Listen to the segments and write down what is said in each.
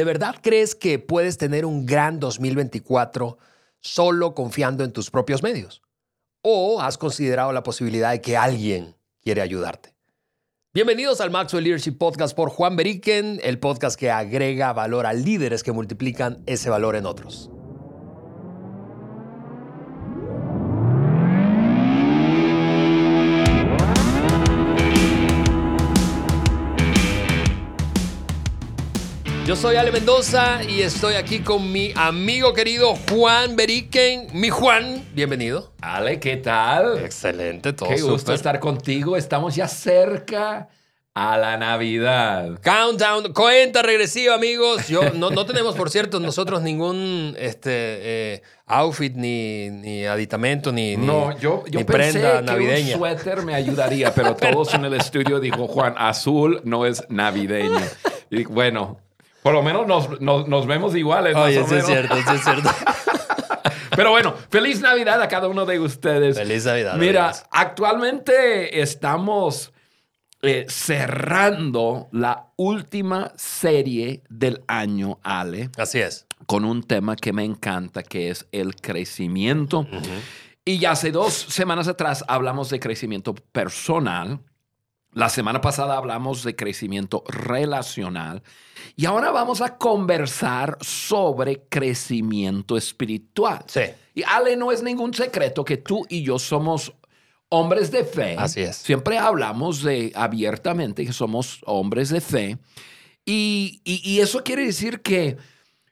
¿De verdad crees que puedes tener un gran 2024 solo confiando en tus propios medios? ¿O has considerado la posibilidad de que alguien quiere ayudarte? Bienvenidos al Maxwell Leadership Podcast por Juan Beriken, el podcast que agrega valor a líderes que multiplican ese valor en otros. Yo soy Ale Mendoza y estoy aquí con mi amigo querido Juan Beriken. Mi Juan, bienvenido. Ale, ¿qué tal? Excelente, todo Qué gusto estar contigo. Estamos ya cerca a la Navidad. Countdown, cuenta regresiva, amigos. Yo, no, no tenemos, por cierto, nosotros ningún este, eh, outfit, ni, ni aditamento, ni, No, yo, yo ni pensé prenda que navideña. un suéter me ayudaría, pero todos en el estudio dijo, Juan, azul no es navideño. Y bueno, por lo menos nos, nos- nos vemos iguales. Oye, o sí es cierto, sí es cierto. Pero bueno, feliz Navidad a cada uno de ustedes. Feliz Navidad. Mira, amigos. actualmente estamos eh, cerrando la última serie del año, Ale, Así es. con un tema que me encanta, que es el crecimiento. Y ya hace dos semanas atrás hablamos de crecimiento personal. La semana pasada hablamos de crecimiento relacional. Y ahora vamos a conversar sobre crecimiento espiritual. Sí. Y Ale, no es ningún secreto que tú y yo somos hombres de fe. Así es. Siempre hablamos de abiertamente que somos hombres de fe. Y, y- y eso quiere decir que,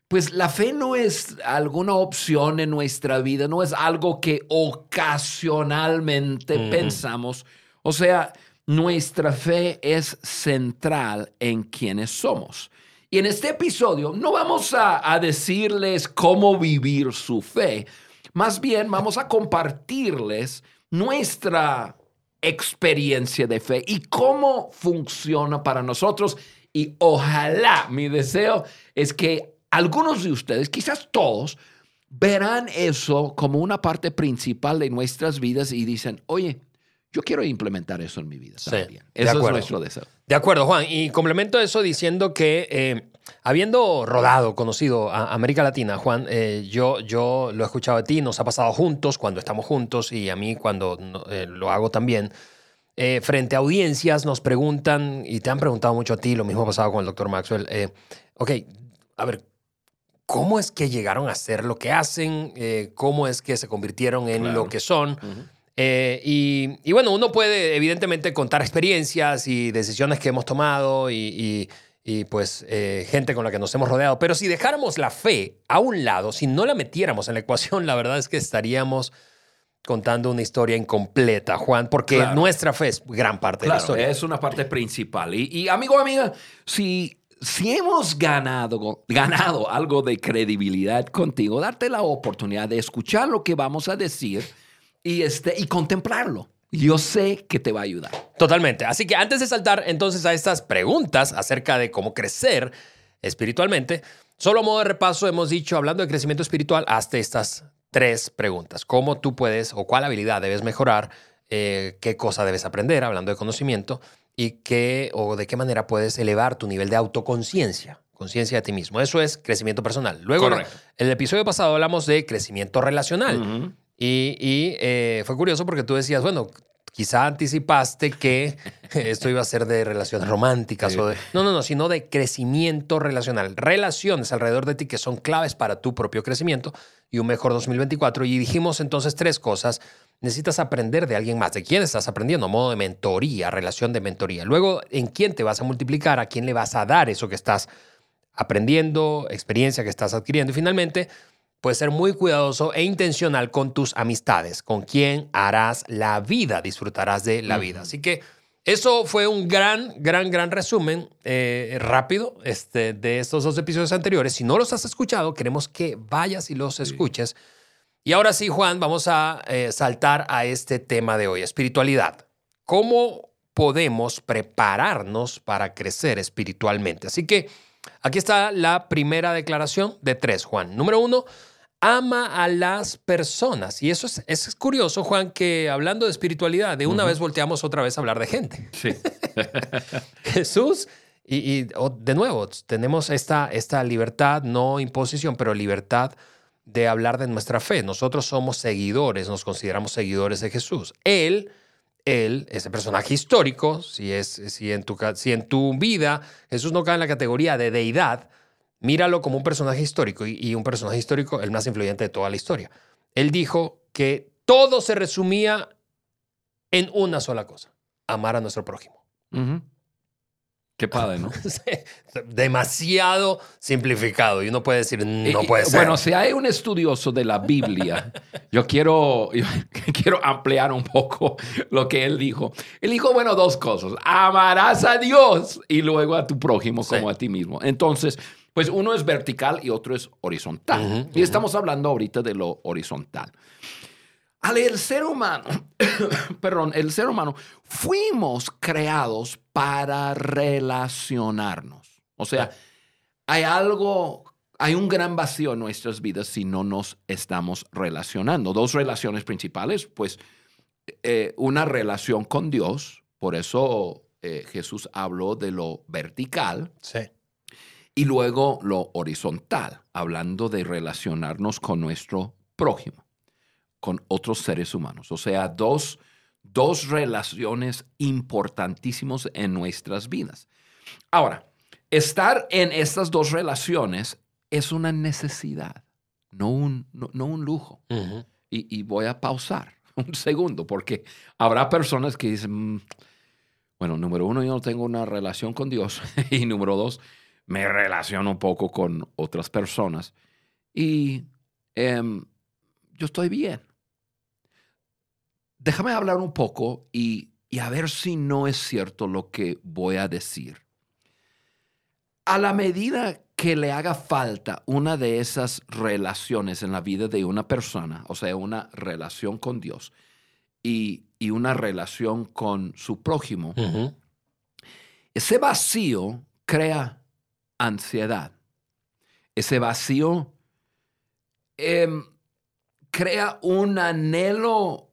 pues, la fe no es alguna opción en nuestra vida, no es algo que ocasionalmente pensamos. O sea, nuestra fe es central en quienes somos. Y en este episodio no vamos a, decirles cómo vivir su fe, más bien vamos a compartirles nuestra experiencia de fe y cómo funciona para nosotros. Y ojalá, mi deseo es que algunos de ustedes, quizás todos, verán eso como una parte principal de nuestras vidas y dicen, oye, yo quiero implementar eso en mi vida Sí, también. de Eso es acuerdo. nuestro deseo. De acuerdo, Juan. Y complemento eso diciendo que eh, habiendo rodado, conocido a América Latina, Juan, eh, yo, yo lo he escuchado de ti, nos ha pasado juntos cuando estamos juntos y a mí cuando eh, lo hago también. Frente a audiencias nos preguntan, y te han preguntado mucho a ti, lo mismo ha pasado con el doctor Maxwell, ok, a ver, ¿cómo es que llegaron a ser lo que hacen? ¿Cómo es que se convirtieron en Claro. lo que son? Eh, y, y bueno, uno puede evidentemente contar experiencias y decisiones que hemos tomado y, y- y, pues eh, gente con la que nos hemos rodeado, pero si dejáramos la fe a un lado, si no la metiéramos en la ecuación, la verdad es que estaríamos contando una historia incompleta, Juan, porque Claro. nuestra fe es gran parte de la historia. es una parte principal. Y, y, amigo, amiga, si, si hemos ganado, ganado algo de credibilidad contigo, darte la oportunidad de escuchar lo que vamos a decir y, este, y contemplarlo. Yo sé que te va a ayudar. Totalmente. Así que antes de saltar entonces a estas preguntas acerca de cómo crecer espiritualmente, solo a modo de repaso hemos dicho, hablando de crecimiento espiritual, hasta estas tres preguntas. ¿Cómo tú puedes o cuál habilidad debes mejorar? Eh, ¿Qué cosa debes aprender? Hablando de conocimiento. ¿Y qué o de qué manera puedes elevar tu nivel de autoconciencia? Conciencia de ti mismo. Eso es crecimiento personal. Luego, Correcto. en el episodio pasado hablamos de crecimiento relacional. Y, y, eh, fue curioso porque tú decías, bueno, quizá anticipaste que esto iba a ser de relaciones románticas Sí. o de... No, no, no, sino de crecimiento relacional. Relaciones alrededor de ti que son claves para tu propio crecimiento y un mejor 2024. Y dijimos entonces tres cosas. Necesitas aprender de alguien más. ¿De quién estás aprendiendo? A modo de mentoría, relación de mentoría. Luego, ¿en quién te vas a multiplicar? ¿A quién le vas a dar eso que estás aprendiendo, experiencia que estás adquiriendo? Y finalmente, puedes ser muy cuidadoso e intencional con tus amistades, con quién harás la vida, disfrutarás de la vida. Así que eso fue un gran, gran, gran resumen eh, rápido este, de estos dos episodios anteriores. Si no los has escuchado, queremos que vayas y los escuches. Y ahora sí, Juan, vamos a eh, saltar a este tema de hoy, espiritualidad. ¿Cómo podemos prepararnos para crecer espiritualmente? Así que aquí está la primera declaración de tres, Juan. Número uno, ama a las personas. Y eso es, es curioso, Juan, que hablando de espiritualidad, de una vez volteamos otra vez a hablar de gente. Sí. Jesús Y, de nuevo, tenemos esta, esta libertad, no imposición, pero libertad de hablar de nuestra fe. Nosotros somos seguidores, nos consideramos seguidores de Jesús. Él, él, ese personaje histórico, si, es, si, en tu, si en tu vida Jesús no cae en la categoría de deidad, míralo como un personaje histórico y, un personaje histórico el más influyente de toda la historia. Él dijo que todo se resumía en una sola cosa, amar a nuestro prójimo. Qué padre, ¿no? Demasiado simplificado y uno puede decir, no puede ser. Bueno, si hay un estudioso de la Biblia, yo quiero, quiero ampliar un poco lo que él dijo. Él dijo, bueno, dos cosas. Amarás a Dios y luego a tu prójimo como a ti mismo. Entonces, pues uno es vertical y otro es horizontal. y estamos hablando ahorita de lo horizontal. Ale, el ser humano, perdón, el ser humano, fuimos creados para relacionarnos. O sea, hay algo, hay un gran vacío en nuestras vidas si no nos estamos relacionando. Dos relaciones principales, pues eh, una relación con Dios, por eso eh, Jesús habló de lo vertical. Sí. Y luego lo horizontal, hablando de relacionarnos con nuestro prójimo con otros seres humanos. O sea, dos, dos relaciones importantísimas en nuestras vidas. Ahora, estar en estas dos relaciones es una necesidad, no un, no, un lujo. y, voy a pausar un segundo porque habrá personas que dicen, mm, bueno, número uno, yo no tengo una relación con Dios y número dos, me relaciono un poco con otras personas y em, yo estoy bien déjame hablar un poco y, a ver si no es cierto lo que voy a decir. A la medida que le haga falta una de esas relaciones en la vida de una persona, o sea, una relación con Dios y, una relación con su prójimo, ese vacío crea ansiedad. Ese vacío em, crea un anhelo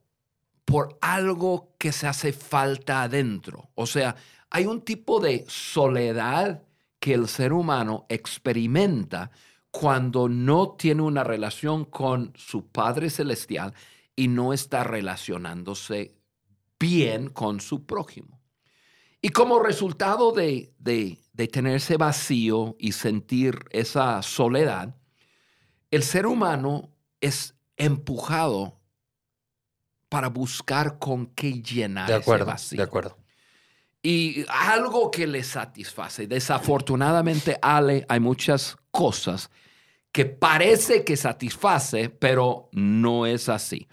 por algo que se hace falta adentro. O sea, hay un tipo de soledad que el ser humano experimenta cuando no tiene una relación con su Padre Celestial y no está relacionándose bien con su prójimo. Y como resultado de, de, de tener ese vacío y sentir esa soledad, el ser humano es empujado para buscar con qué llenar de acuerdo, ese vacío. De acuerdo. Y algo que le satisface. Desafortunadamente, Ale, hay muchas cosas que parece que satisface, pero no es así.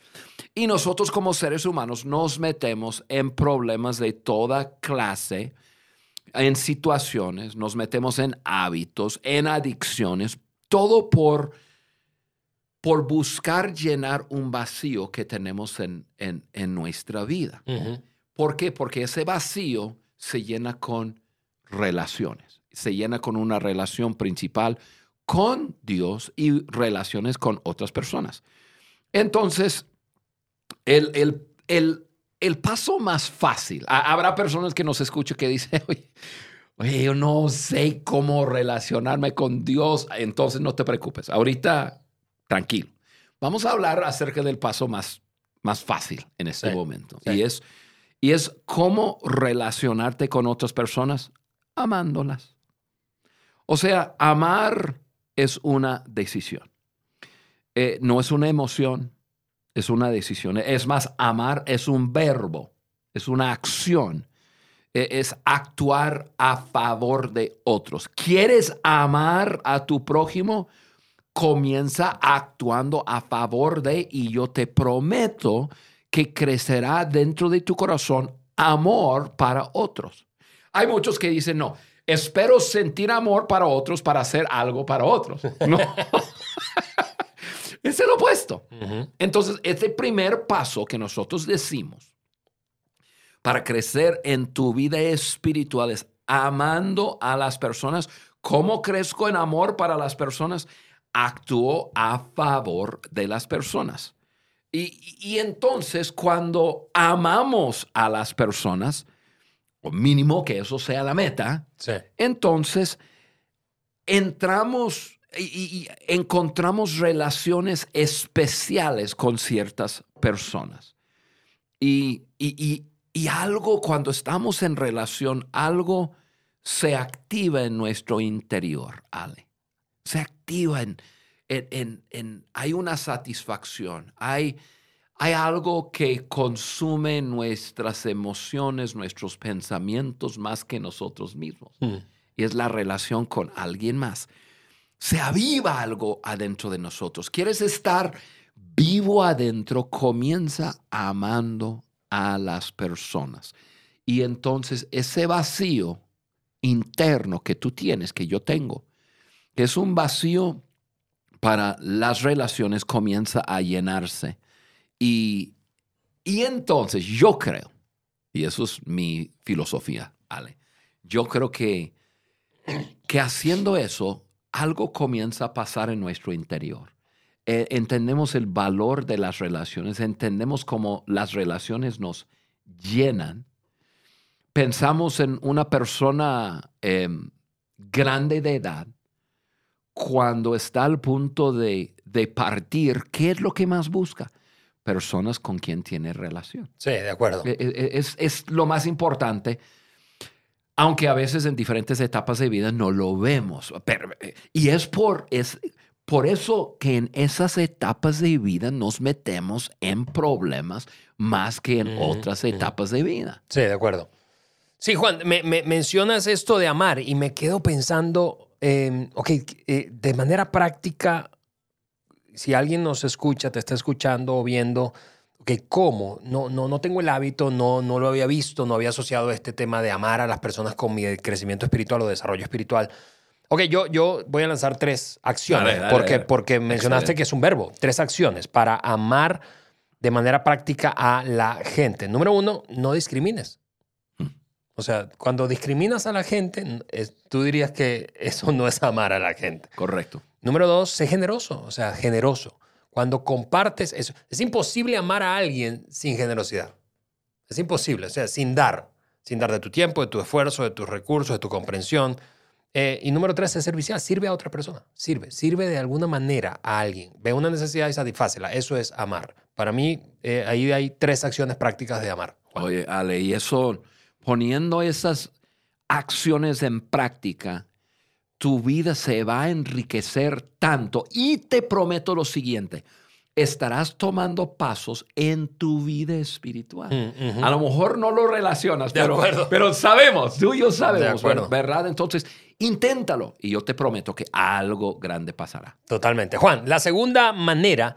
Y nosotros como seres humanos nos metemos en problemas de toda clase, en situaciones, nos metemos en hábitos, en adicciones, todo por por buscar llenar un vacío que tenemos en, en, nuestra vida. ¿Por qué? Porque ese vacío se llena con relaciones, se llena con una relación principal con Dios y relaciones con otras personas. Entonces, el, el, el, paso más fácil, habrá personas que nos escuchen que dicen, oye, oye, yo no sé cómo relacionarme con Dios, entonces no te preocupes. Ahorita tranquilo. Vamos a hablar acerca del paso más, más fácil en este momento. Y, es, y es cómo relacionarte con otras personas amándolas. O sea, amar es una decisión. Eh, no es una emoción, es una decisión. Es más, amar es un verbo, es una acción. E, es actuar a favor de otros. ¿Quieres amar a tu prójimo? Comienza actuando a favor de y yo te prometo que crecerá dentro de tu corazón amor para otros. Hay muchos que dicen, no, espero sentir amor para otros para hacer algo para otros. No. es el opuesto. Entonces, este primer paso que nosotros decimos para crecer en tu vida espiritual es amando a las personas. ¿Cómo crezco en amor para las personas? Actuó a favor de las personas. Y, entonces cuando amamos a las personas, o mínimo que eso sea la meta, Sí. entonces entramos y, y- y encontramos relaciones especiales con ciertas personas. Y, y- y- y algo, cuando estamos en relación, algo se activa en nuestro interior, Ale. Se activa en, en- en- en- hay una satisfacción, hay, hay algo que consume nuestras emociones, nuestros pensamientos más que nosotros mismos. Mm. Y es la relación con alguien más. Se aviva algo adentro de nosotros. ¿Quieres estar vivo adentro? Comienza amando a las personas. Y entonces ese vacío interno que tú tienes, que yo tengo, que es un vacío para las relaciones, comienza a llenarse. Y, y entonces yo creo, y eso es mi filosofía, Ale, yo creo que, que haciendo eso, algo comienza a pasar en nuestro interior. Eh, entendemos el valor de las relaciones, entendemos cómo las relaciones nos llenan. Pensamos en una persona em, grande de edad cuando está al punto de, de partir, ¿qué es lo que más busca? Personas con quien tiene relación. Sí, de acuerdo. E- e- Es, es lo más importante, aunque a veces en diferentes etapas de vida no lo vemos. Pero, eh, y es por, es por eso que en esas etapas de vida nos metemos en problemas más que en otras etapas de vida. Sí, de acuerdo. Sí, Juan, me, me mencionas esto de amar y me quedo pensando, eh, ok, eh, de manera práctica, si alguien nos escucha, te está escuchando o viendo, ok, ¿cómo? No, no, no tengo el hábito, no, no lo había visto, no había asociado este tema de amar a las personas con mi crecimiento espiritual o desarrollo espiritual. Ok, yo, yo voy a lanzar tres acciones, Dale, dale, porque, dale. porque mencionaste Excelente. que es un verbo, tres acciones para amar de manera práctica a la gente. Número uno, no discrimines. O sea, cuando discriminas a la gente, es- tú dirías que eso no es amar a la gente. Correcto. Número dos, sé generoso, o sea, generoso. Cuando compartes eso, es imposible amar a alguien sin generosidad. Es imposible, o sea, sin dar, sin dar de tu tiempo, de tu esfuerzo, de tus recursos, de tu comprensión. Eh, y número tres, es servicial, sirve a otra persona, sirve, sirve de alguna manera a alguien. Ve una necesidad y satisfácela, eso es amar. Para mí, eh, ahí hay tres acciones prácticas de amar. Juan. Oye, Ale, y eso, poniendo esas acciones en práctica, tu vida se va a enriquecer tanto. Y te prometo lo siguiente, estarás tomando pasos en tu vida espiritual. Mm. A lo mejor no lo relacionas, De pero, acuerdo. pero sabemos, tú y yo De sabemos. ¿verdad? Entonces, inténtalo y yo te prometo que algo grande pasará. Totalmente. Juan, la segunda manera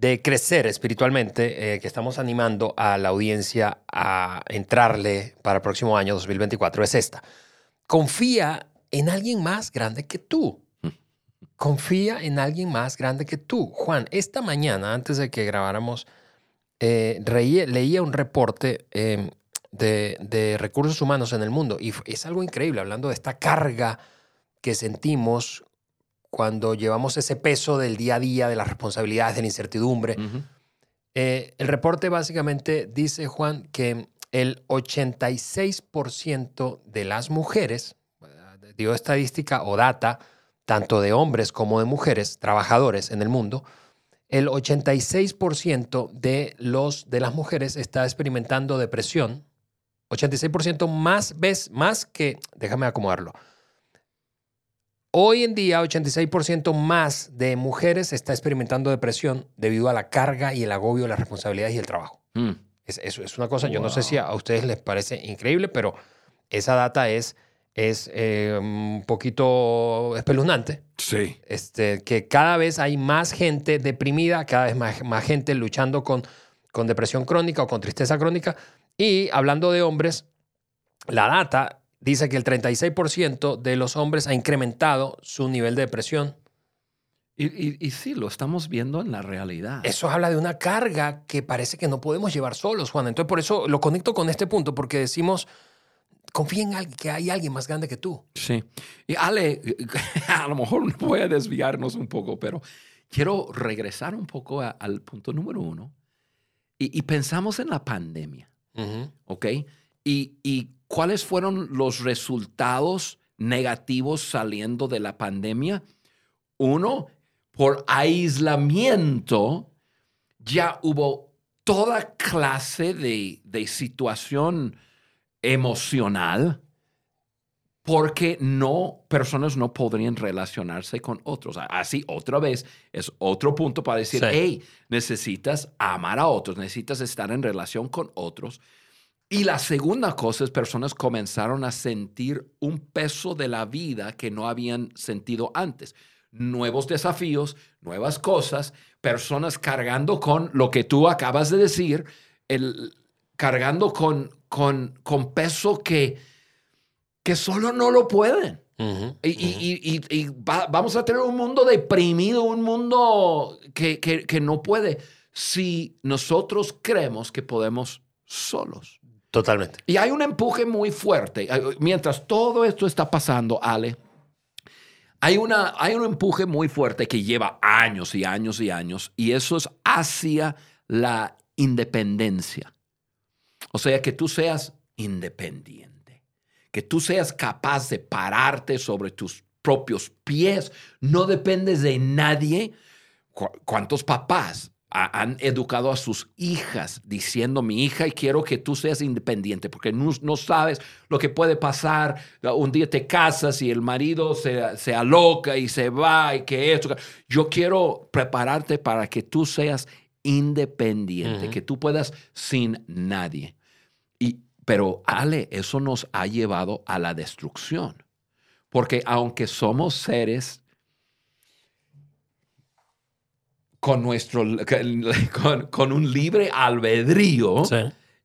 de crecer espiritualmente eh, que estamos animando a la audiencia a entrarle para el próximo año 2024 es esta. Confía en alguien más grande que tú. Confía en alguien más grande que tú. Juan, esta mañana, antes de que grabáramos, eh, leía un reporte eh, de, de recursos humanos en el mundo y es algo increíble, hablando de esta carga que sentimos cuando llevamos ese peso del día a día, de las responsabilidades, de la incertidumbre. Ujú. Eh, el reporte básicamente dice, Juan, que el 86% de las mujeres, eh, dio estadística o data, tanto de hombres como de mujeres, trabajadores en el mundo, el 86% de, los, de las mujeres está experimentando depresión. 86% más, ves, más que, déjame acomodarlo, Hoy en día, 86% más de mujeres está experimentando depresión debido a la carga y el agobio de las responsabilidades y el trabajo. Mm. Es, eso es una cosa, yo no sé si a ustedes les parece increíble, pero esa data es, es eh, un poquito espeluznante. Sí. Este, que cada vez hay más gente deprimida, cada vez más, más gente luchando con, con depresión crónica o con tristeza crónica. Y hablando de hombres, la data dice que el 36% de los hombres ha incrementado su nivel de depresión. Y, y- y sí, lo estamos viendo en la realidad. Eso habla de una carga que parece que no podemos llevar solos, Juan. Entonces, por eso lo conecto con este punto, porque decimos, confía en alguien, que hay alguien más grande que tú. Sí. Y Ale, a lo mejor voy a desviarnos un poco, pero quiero regresar un poco a- al punto número uno. Y, y pensamos en la pandemia, Ujú. ¿ok? ¿Y, y cuáles fueron los resultados negativos saliendo de la pandemia? Uno, por aislamiento, ya hubo toda clase de, de situación emocional porque no, personas no podrían relacionarse con otros. Así, otra vez, es otro punto para decir, Sí. hey, necesitas amar a otros, necesitas estar en relación con otros. Y la segunda cosa es personas comenzaron a sentir un peso de la vida que no habían sentido antes. Nuevos desafíos, nuevas cosas, personas cargando con lo que tú acabas de decir, el, cargando con, con, con peso que, que solo no lo pueden. Y, y- y- y- y va- vamos a tener un mundo deprimido, un mundo que, que- que no puede, si nosotros creemos que podemos solos. Totalmente. Y hay un empuje muy fuerte. Mientras todo esto está pasando, Ale, hay, una, hay un empuje muy fuerte que lleva años y años y años, y eso es hacia la independencia. O sea, que tú seas independiente, que tú seas capaz de pararte sobre tus propios pies, no dependes de nadie. ¿Cu- ¿Cuántos papás ha- han educado a sus hijas diciendo, mi hija, y quiero que tú seas independiente, porque no, no sabes lo que puede pasar. Un día te casas y el marido se, se aloca y se va y que esto. Yo quiero prepararte para que tú seas independiente, que tú puedas sin nadie. Y, pero, Ale, eso nos ha llevado a la destrucción. Porque aunque somos seres con, nuestro, con, con un libre albedrío Sí.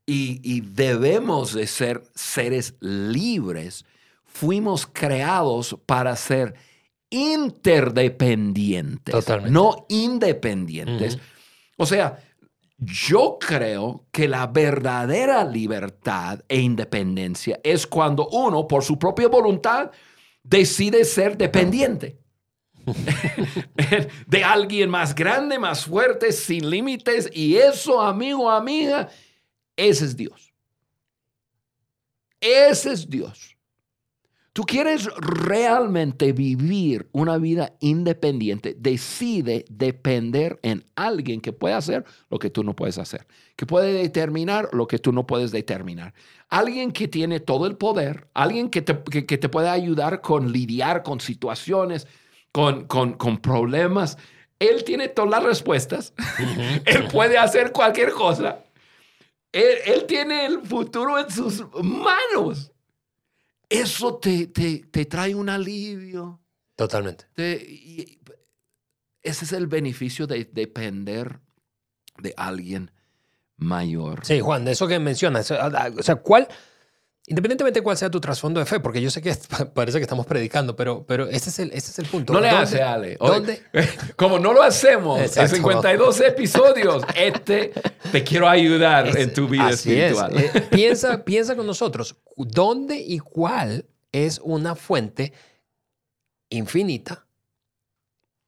y, y debemos de ser seres libres, fuimos creados para ser interdependientes, Totalmente. no independientes. O sea, yo creo que la verdadera libertad e independencia es cuando uno, por su propia voluntad, decide ser dependiente de alguien más grande, más fuerte, sin límites. Y eso, amigo, amiga, ese es Dios. Ese es Dios. Tú quieres realmente vivir una vida independiente, decide depender en alguien que pueda hacer lo que tú no puedes hacer, que puede determinar lo que tú no puedes determinar. Alguien que tiene todo el poder, alguien que te, que, que te puede ayudar con lidiar con situaciones, con, con, con problemas. Él tiene todas las respuestas. Él puede hacer cualquier cosa. Él, él tiene el futuro en sus manos. Eso te, te, te trae un alivio. Totalmente. Te- y- ese es el beneficio de depender de alguien mayor. Sí, Juan, de eso que mencionas, o sea, ¿cuál, independientemente de cuál sea tu trasfondo de fe, porque yo sé que parece que estamos predicando, pero, pero ese, es el, ese es el punto. No le ¿Dónde- hace, Ale. ¿Dónde? Como no lo hacemos Exacto. en 52 episodios, este te quiero ayudar Es- en tu vida así es. espiritual. Eh, piensa, piensa con nosotros, ¿dónde y cuál es una fuente infinita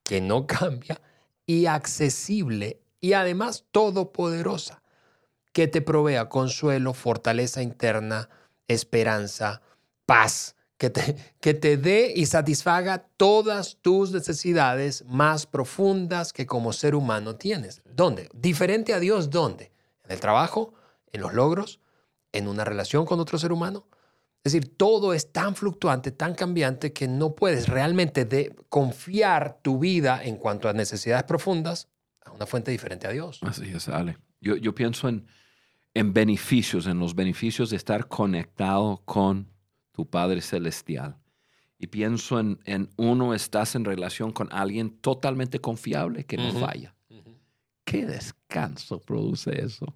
que no cambia y accesible y además todopoderosa que te provea consuelo, fortaleza interna, esperanza, paz, que te, que te dé y satisfaga todas tus necesidades más profundas que como ser humano tienes. ¿Dónde? Diferente a Dios, ¿dónde? En el trabajo, en los logros, en una relación con otro ser humano. Es decir, todo es tan fluctuante, tan cambiante que no puedes realmente de confiar tu vida en cuanto a necesidades profundas a una fuente diferente a Dios. Así es, Ale. Yo, yo pienso en, en beneficios, en los beneficios de estar conectado con tu Padre Celestial. Y pienso en, en uno, estás en relación con alguien totalmente confiable que no falla. ¿Qué descanso produce eso?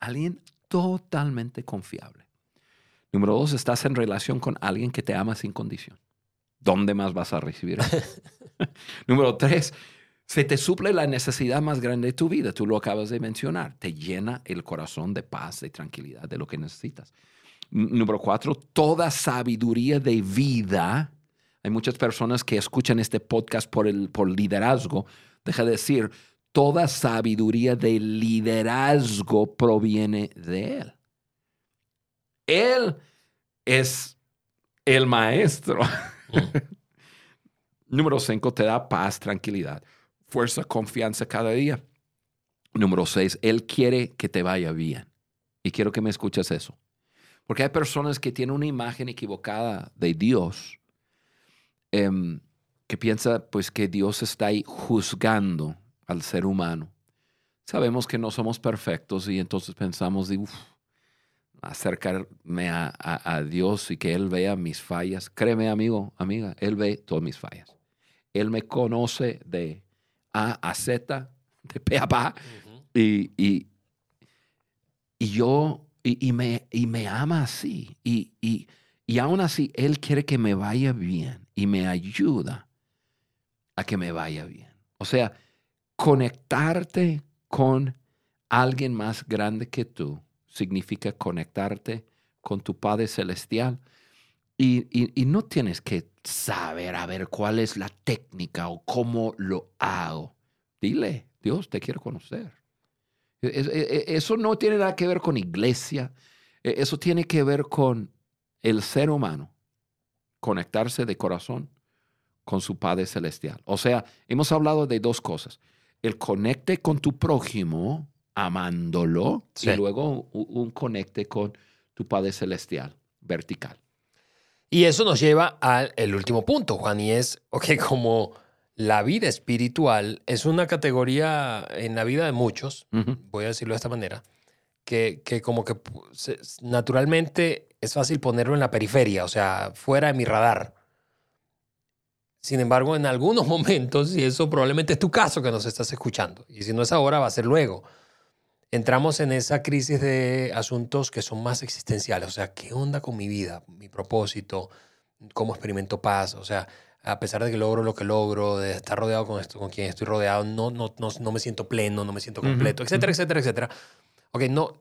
Alguien totalmente confiable. Número dos, estás en relación con alguien que te ama sin condición. ¿Dónde más vas a recibir? Número tres, se te suple la necesidad más grande de tu vida. Tú lo acabas de mencionar. Te llena el corazón de paz, de tranquilidad, de lo que necesitas. Número cuatro, toda sabiduría de vida. Hay muchas personas que escuchan este podcast por, el, por liderazgo. Deja de decir, toda sabiduría de liderazgo proviene de Él. Él es el maestro. Número cinco, te da paz, tranquilidad, fuerza, confianza cada día. Número seis, Él quiere que te vaya bien. Y quiero que me escuches eso. Porque hay personas que tienen una imagen equivocada de Dios, em, que piensa pues que Dios está ahí juzgando al ser humano. Sabemos que no somos perfectos y entonces pensamos, de, acercarme a, a, Dios y que Él vea mis fallas. Créeme, amigo, amiga, Él ve todas mis fallas. Él me conoce de A a Z, de P a P. y, y, y, yo, y, me, y me ama así. Y, y, y aún así, Él quiere que me vaya bien y me ayuda a que me vaya bien. O sea, conectarte con alguien más grande que tú significa conectarte con tu Padre Celestial. Y, no tienes que saber a ver cuál es la técnica o cómo lo hago. Dile, Dios, te quiero conocer. E, e, e, eso no tiene nada que ver con iglesia. Eso tiene que ver con el ser humano. Conectarse de corazón con su Padre Celestial. O sea, hemos hablado de dos cosas. El conecte con tu prójimo amándolo y luego un, conecte con tu Padre Celestial, vertical. Y eso nos lleva al el último punto, Juan, y es, ok, como la vida espiritual es una categoría en la vida de muchos, voy a decirlo de esta manera, que, que como que naturalmente es fácil ponerlo en la periferia, o sea, fuera de mi radar. Sin embargo, en algunos momentos, y eso probablemente es tu caso que nos estás escuchando, y si no es ahora, va a ser luego, entramos en esa crisis de asuntos que son más existenciales. O sea, ¿qué onda con mi vida? Mi propósito, cómo experimento paz. O sea, a pesar de que logro lo que logro, de estar rodeado con, esto, con quien estoy rodeado, no, no, no, me siento pleno, no me siento completo, etcétera, etcétera, etcétera. Ok, no,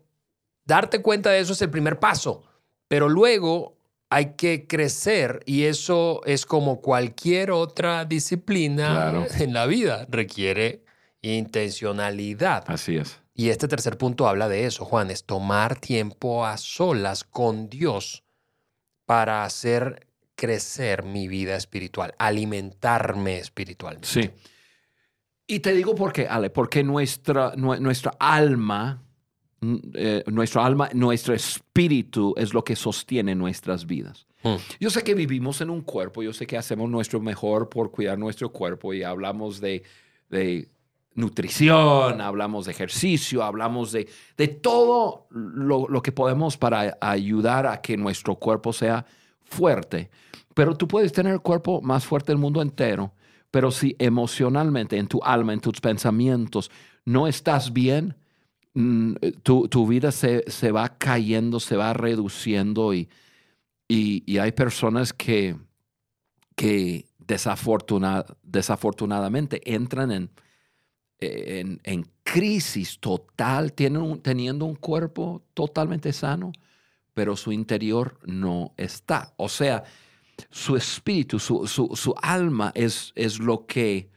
darte cuenta de eso es el primer paso, pero luego hay que crecer y eso es como cualquier otra disciplina en la vida, requiere intencionalidad. Así es. Y este tercer punto habla de eso, Juan, es tomar tiempo a solas con Dios para hacer crecer mi vida espiritual, alimentarme espiritualmente. Sí. Y te digo por qué, Ale, porque nuestra, nuestra alma, eh, nuestra alma, nuestro espíritu es lo que sostiene nuestras vidas. Hmm. Yo sé que vivimos en un cuerpo, yo sé que hacemos nuestro mejor por cuidar nuestro cuerpo y hablamos de, de nutrición, hablamos de ejercicio, hablamos de, de todo lo, que podemos para ayudar a que nuestro cuerpo sea fuerte. Pero tú puedes tener el cuerpo más fuerte del mundo entero, pero si emocionalmente, en tu alma, en tus pensamientos, no estás bien, mm, tu, vida se, va cayendo, se va reduciendo y, y, hay personas que, que desafortunadamente entran en en, crisis total, tienen teniendo un cuerpo totalmente sano, pero su interior no está. O sea, su espíritu, su, alma es, es, lo que,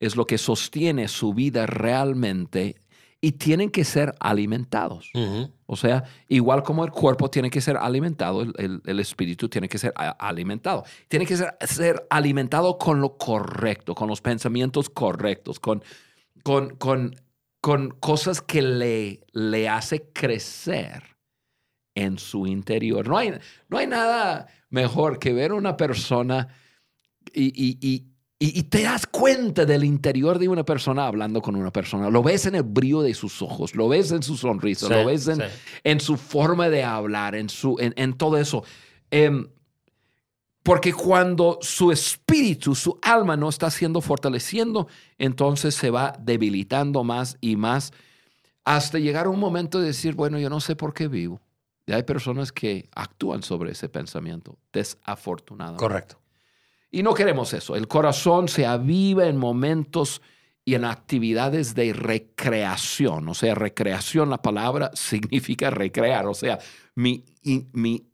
es lo que sostiene su vida realmente y tienen que ser alimentados. O sea, igual como el cuerpo tiene que ser alimentado, el, espíritu tiene que ser alimentado. Tiene que ser, ser, alimentado con lo correcto, con los pensamientos correctos, con, con, con, con cosas que le, le hace crecer en su interior. No hay, no hay nada mejor que ver a una persona y, y, y, y, te das cuenta del interior de una persona hablando con una persona. Lo ves en el brillo de sus ojos, lo ves en su sonrisa, lo ves en, en, su forma de hablar, en, su, en, en todo eso. Eh, porque cuando su espíritu, su alma no está siendo fortaleciendo, entonces se va debilitando más y más hasta llegar a un momento de decir, bueno, yo no sé por qué vivo. Y hay personas que actúan sobre ese pensamiento, desafortunadamente. Correcto. Y no queremos eso. El corazón se aviva en momentos y en actividades de recreación. O sea, recreación, la palabra significa recrear. O sea, mi, mi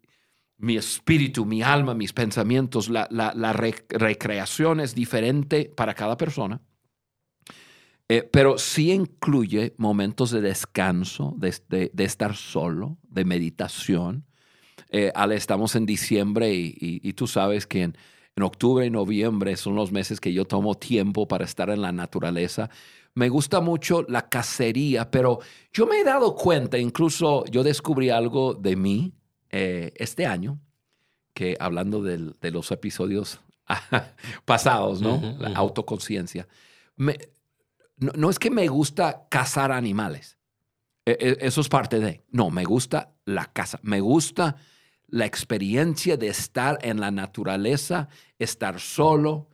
mi espíritu, mi alma, mis pensamientos, la, recreación es diferente para cada persona, eh, pero sí incluye momentos de descanso, de, estar solo, de meditación, Eh, estamos en diciembre y, tú sabes que en, octubre y noviembre son los meses que yo tomo tiempo para estar en la naturaleza. Me gusta mucho la cacería, pero yo me he dado cuenta, incluso yo descubrí algo de mí eh, este año, que hablando de los episodios pasados, ¿no? La autoconciencia. No, no, es que me gusta cazar animales. E, e, eso es parte de. No, me gusta la caza. Me gusta la experiencia de estar en la naturaleza, estar solo,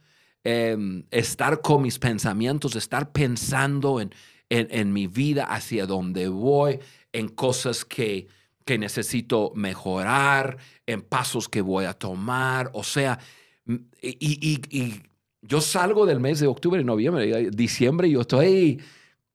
em, estar con mis pensamientos, estar pensando en, en, mi vida, hacia dónde voy, en cosas que, que necesito mejorar, en pasos que voy a tomar. O sea, y, y, yo salgo del mes de octubre, noviembre, diciembre, y yo estoy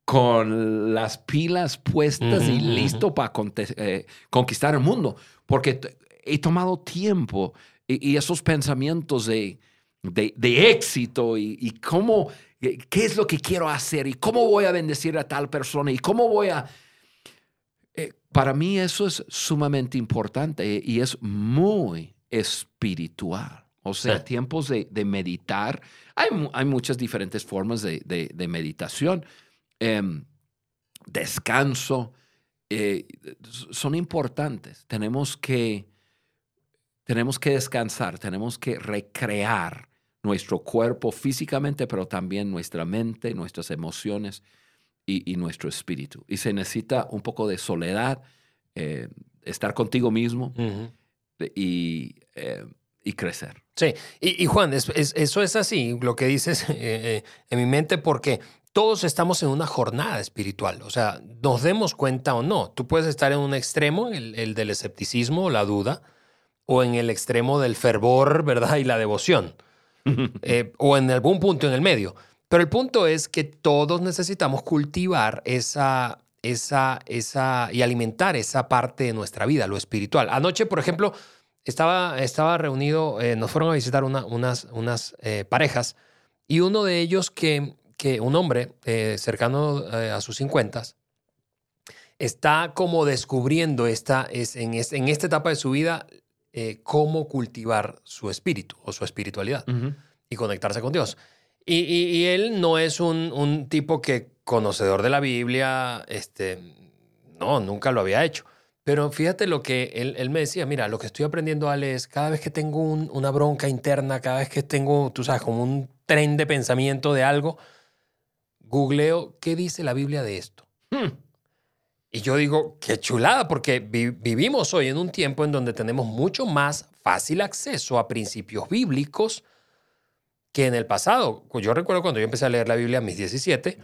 con las pilas puestas y listo para eh, conquistar el mundo, porque he tomado tiempo y, esos pensamientos de, de, éxito y, cómo, qué es lo que quiero hacer y cómo voy a bendecir a tal persona y cómo voy a... Para mí eso es sumamente importante y es muy espiritual. O sea, tiempos de, meditar. Hay, hay, muchas diferentes formas de, de meditación. Em, descanso, eh, son importantes. Tenemos que, tenemos que descansar, tenemos que recrear nuestro cuerpo físicamente, pero también nuestra mente, nuestras emociones y, nuestro espíritu. Y se necesita un poco de soledad, eh, estar contigo mismo y, eh, y, crecer. Sí, y, Juan, eso es así, lo que dices en mi mente, porque todos estamos en una jornada espiritual. O sea, nos demos cuenta o no. Tú puedes estar en un extremo, el, del escepticismo o la duda, o en el extremo del fervor, ¿verdad? Y la devoción. Eh, o en algún punto en el medio. Pero el punto es que todos necesitamos cultivar esa, esa, esa y alimentar esa parte de nuestra vida, lo espiritual. Anoche, por ejemplo, estaba, estaba reunido, eh, nos fueron a visitar unas, unas eh, parejas y uno de ellos que que un hombre eh, cercano eh, a sus 50 está como descubriendo esta, es, en, en, esta etapa de su vida cómo cultivar su espíritu o su espiritualidad y conectarse con Dios. Y, él no es un, un, tipo que conocedor de la Biblia, este, no, nunca lo había hecho. Pero fíjate lo que él, él me decía, mira, lo que estoy aprendiendo, Ale, es cada vez que tengo una bronca interna, cada vez que tengo, tú sabes, como un tren de pensamiento de algo, googleo qué dice la Biblia de esto. Hmm. Y yo digo, qué chulada, porque vivimos hoy en un tiempo en donde tenemos mucho más fácil acceso a principios bíblicos que en el pasado. Yo recuerdo cuando yo empecé a leer la Biblia a mis 17,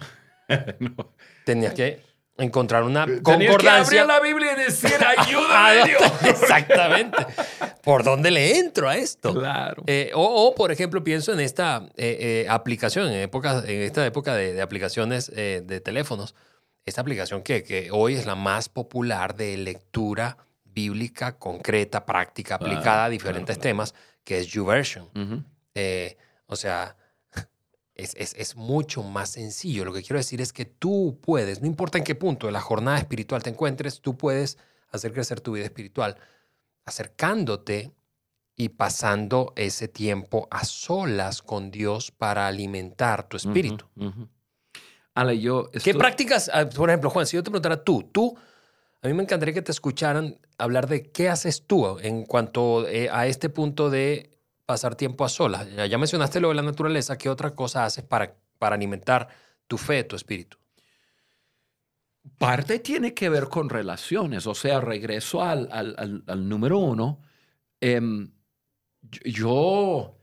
tenías que encontrar una concordancia. que la Biblia y decir, ayúdame Dios. Exactamente. ¿Por dónde le entro a esto? Claro. Eh, o, por ejemplo, pienso en esta eh, eh, aplicación, en, época, en esta época de, aplicaciones de teléfonos, esta aplicación que, que, hoy es la más popular de lectura bíblica concreta, práctica, aplicada a diferentes temas, que es YouVersion. O sea, es, mucho más sencillo. Lo que quiero decir es que tú puedes, no importa en qué punto de la jornada espiritual te encuentres, tú puedes hacer crecer tu vida espiritual acercándote y pasando ese tiempo a solas con Dios para alimentar tu espíritu. Ale, yo ¿Qué prácticas, ah, por ejemplo, Juan, si yo te preguntara tú, tú, a mí me encantaría que te escucharan hablar de qué haces tú en cuanto eh, a este punto de pasar tiempo a solas. Ya mencionaste lo de la naturaleza, ¿qué otra cosa haces para, para alimentar tu fe, tu espíritu? Parte tiene que ver con relaciones, o sea, regreso al, al, número uno. Em, yo,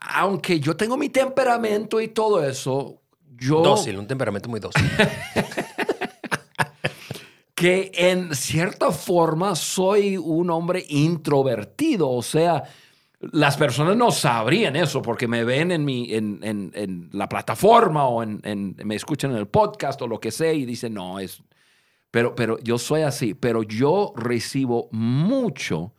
aunque yo tengo mi temperamento y todo eso, yo... Dócil, un temperamento muy dócil. que en cierta forma soy un hombre introvertido, o sea, las personas no sabrían eso porque me ven en, mi, en, en, la plataforma o en, me escuchan en el podcast o lo que sea y dicen, no, es... Pero, pero yo soy así, pero yo recibo mucho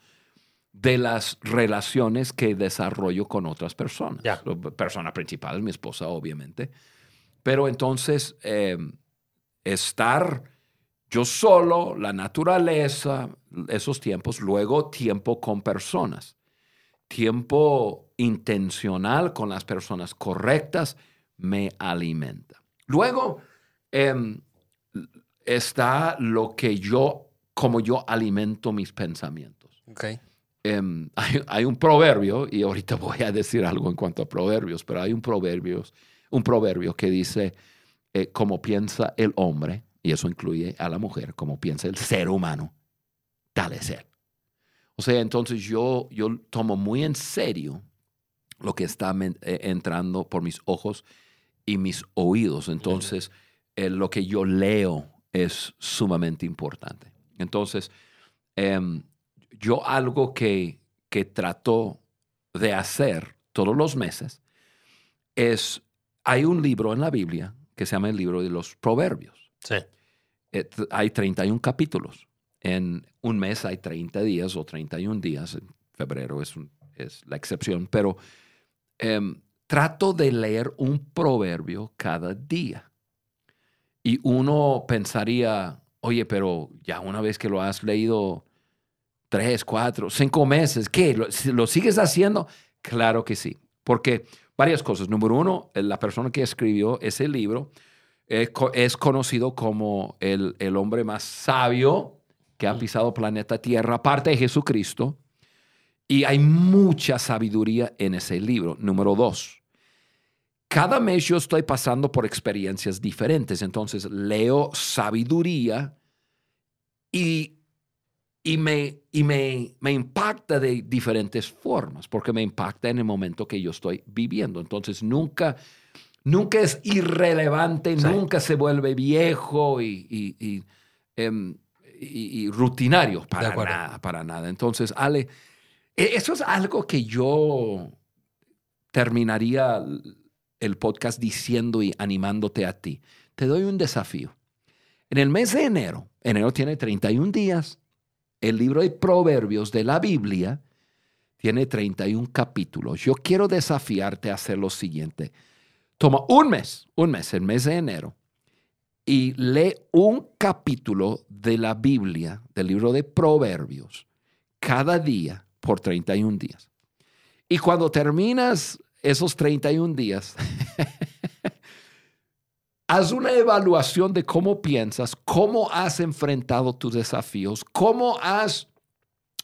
de las relaciones que desarrollo con otras personas. La persona principal, mi esposa, obviamente. Pero entonces, em, estar yo solo, la naturaleza, esos tiempos, luego tiempo con personas, tiempo intencional con las personas correctas me alimenta. Luego em, está lo que yo, como yo alimento mis pensamientos. Okay. Em, hay, un proverbio, y ahorita voy a decir algo en cuanto a proverbios, pero hay un proverbio, un proverbio que dice, eh, como piensa el hombre, y eso incluye a la mujer, como piensa el ser humano, tal es él. O sea, entonces yo, yo tomo muy en serio lo que está eh, entrando por mis ojos y mis oídos. Entonces, eh, lo que yo leo es sumamente importante. Entonces, em, yo algo que, que trato de hacer todos los meses es, hay un libro en la Biblia que se llama el libro de los proverbios. Sí. Eh, hay 31 capítulos. En un mes hay 30 días o 31 días. En febrero es, es la excepción, pero em, trato de leer un proverbio cada día. Y uno pensaría, oye, pero ya una vez que lo has leído tres, cuatro, cinco meses, ¿qué? ¿Lo, sigues haciendo? Claro que sí. Porque varias cosas. Número uno, la persona que escribió ese libro es, conocido como el, el, hombre más sabio que ha pisado planeta Tierra, aparte de Jesucristo. Y hay mucha sabiduría en ese libro. Número dos, cada mes yo estoy pasando por experiencias diferentes, entonces leo sabiduría y, y, me, y me, me impacta de diferentes formas, porque me impacta en el momento que yo estoy viviendo. Entonces nunca, nunca es irrelevante, nunca se vuelve viejo y, y, em, rutinario para nada, para nada. Entonces, Ale, e, eso es algo que yo terminaría el podcast diciendo y animándote a ti. Te doy un desafío. En el mes de enero, enero tiene 31 días, el libro de Proverbios de la Biblia tiene 31 capítulos. Yo quiero desafiarte a hacer lo siguiente. Toma un mes, un mes, el mes de enero, y lee un capítulo de la Biblia, del libro de Proverbios, cada día por 31 días. Y cuando terminas esos 31 días, haz una evaluación de cómo piensas, cómo has enfrentado tus desafíos, cómo has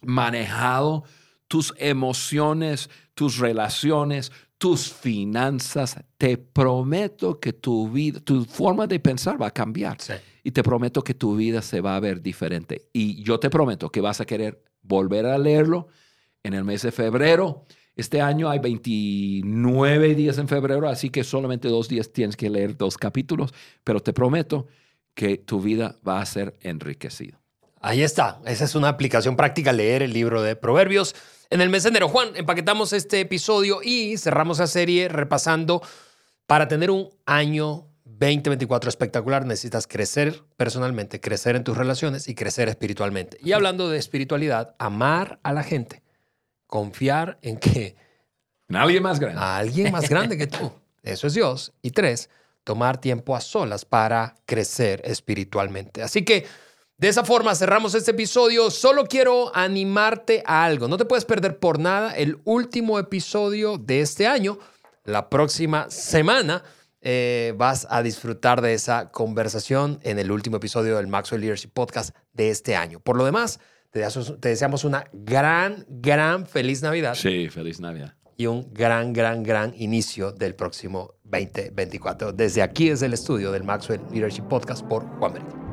manejado tus emociones, tus relaciones, tus finanzas. Te prometo que tu vida, tu forma de pensar va a cambiar. Y te prometo que tu vida se va a ver diferente. Y yo te prometo que vas a querer volver a leerlo en el mes de febrero este año hay 29 días en febrero, así que solamente dos días tienes que leer dos capítulos, pero te prometo que tu vida va a ser enriquecida. Ahí está, esa es una aplicación práctica, leer el libro de Proverbios. En el mes de enero, Juan, empaquetamos este episodio y cerramos la serie repasando para tener un año 2024 espectacular necesitas crecer personalmente, crecer en tus relaciones y crecer espiritualmente. Y hablando de espiritualidad, amar a la gente confiar en que... alguien más grande. alguien más grande que tú. Eso es Dios. Y tres, tomar tiempo a solas para crecer espiritualmente. Así que de esa forma cerramos este episodio. Solo quiero animarte a algo. No te puedes perder por nada el último episodio de este año. La próxima semana eh, vas a disfrutar de esa conversación en el último episodio del Maxwell Leadership Podcast de este año. Por lo demás, te, deseamos una gran, gran feliz Navidad. Sí, feliz Navidad. Y un gran, gran, gran inicio del próximo 2024. Desde aquí, desde el estudio del Maxwell Leadership Podcast por Juan Benito.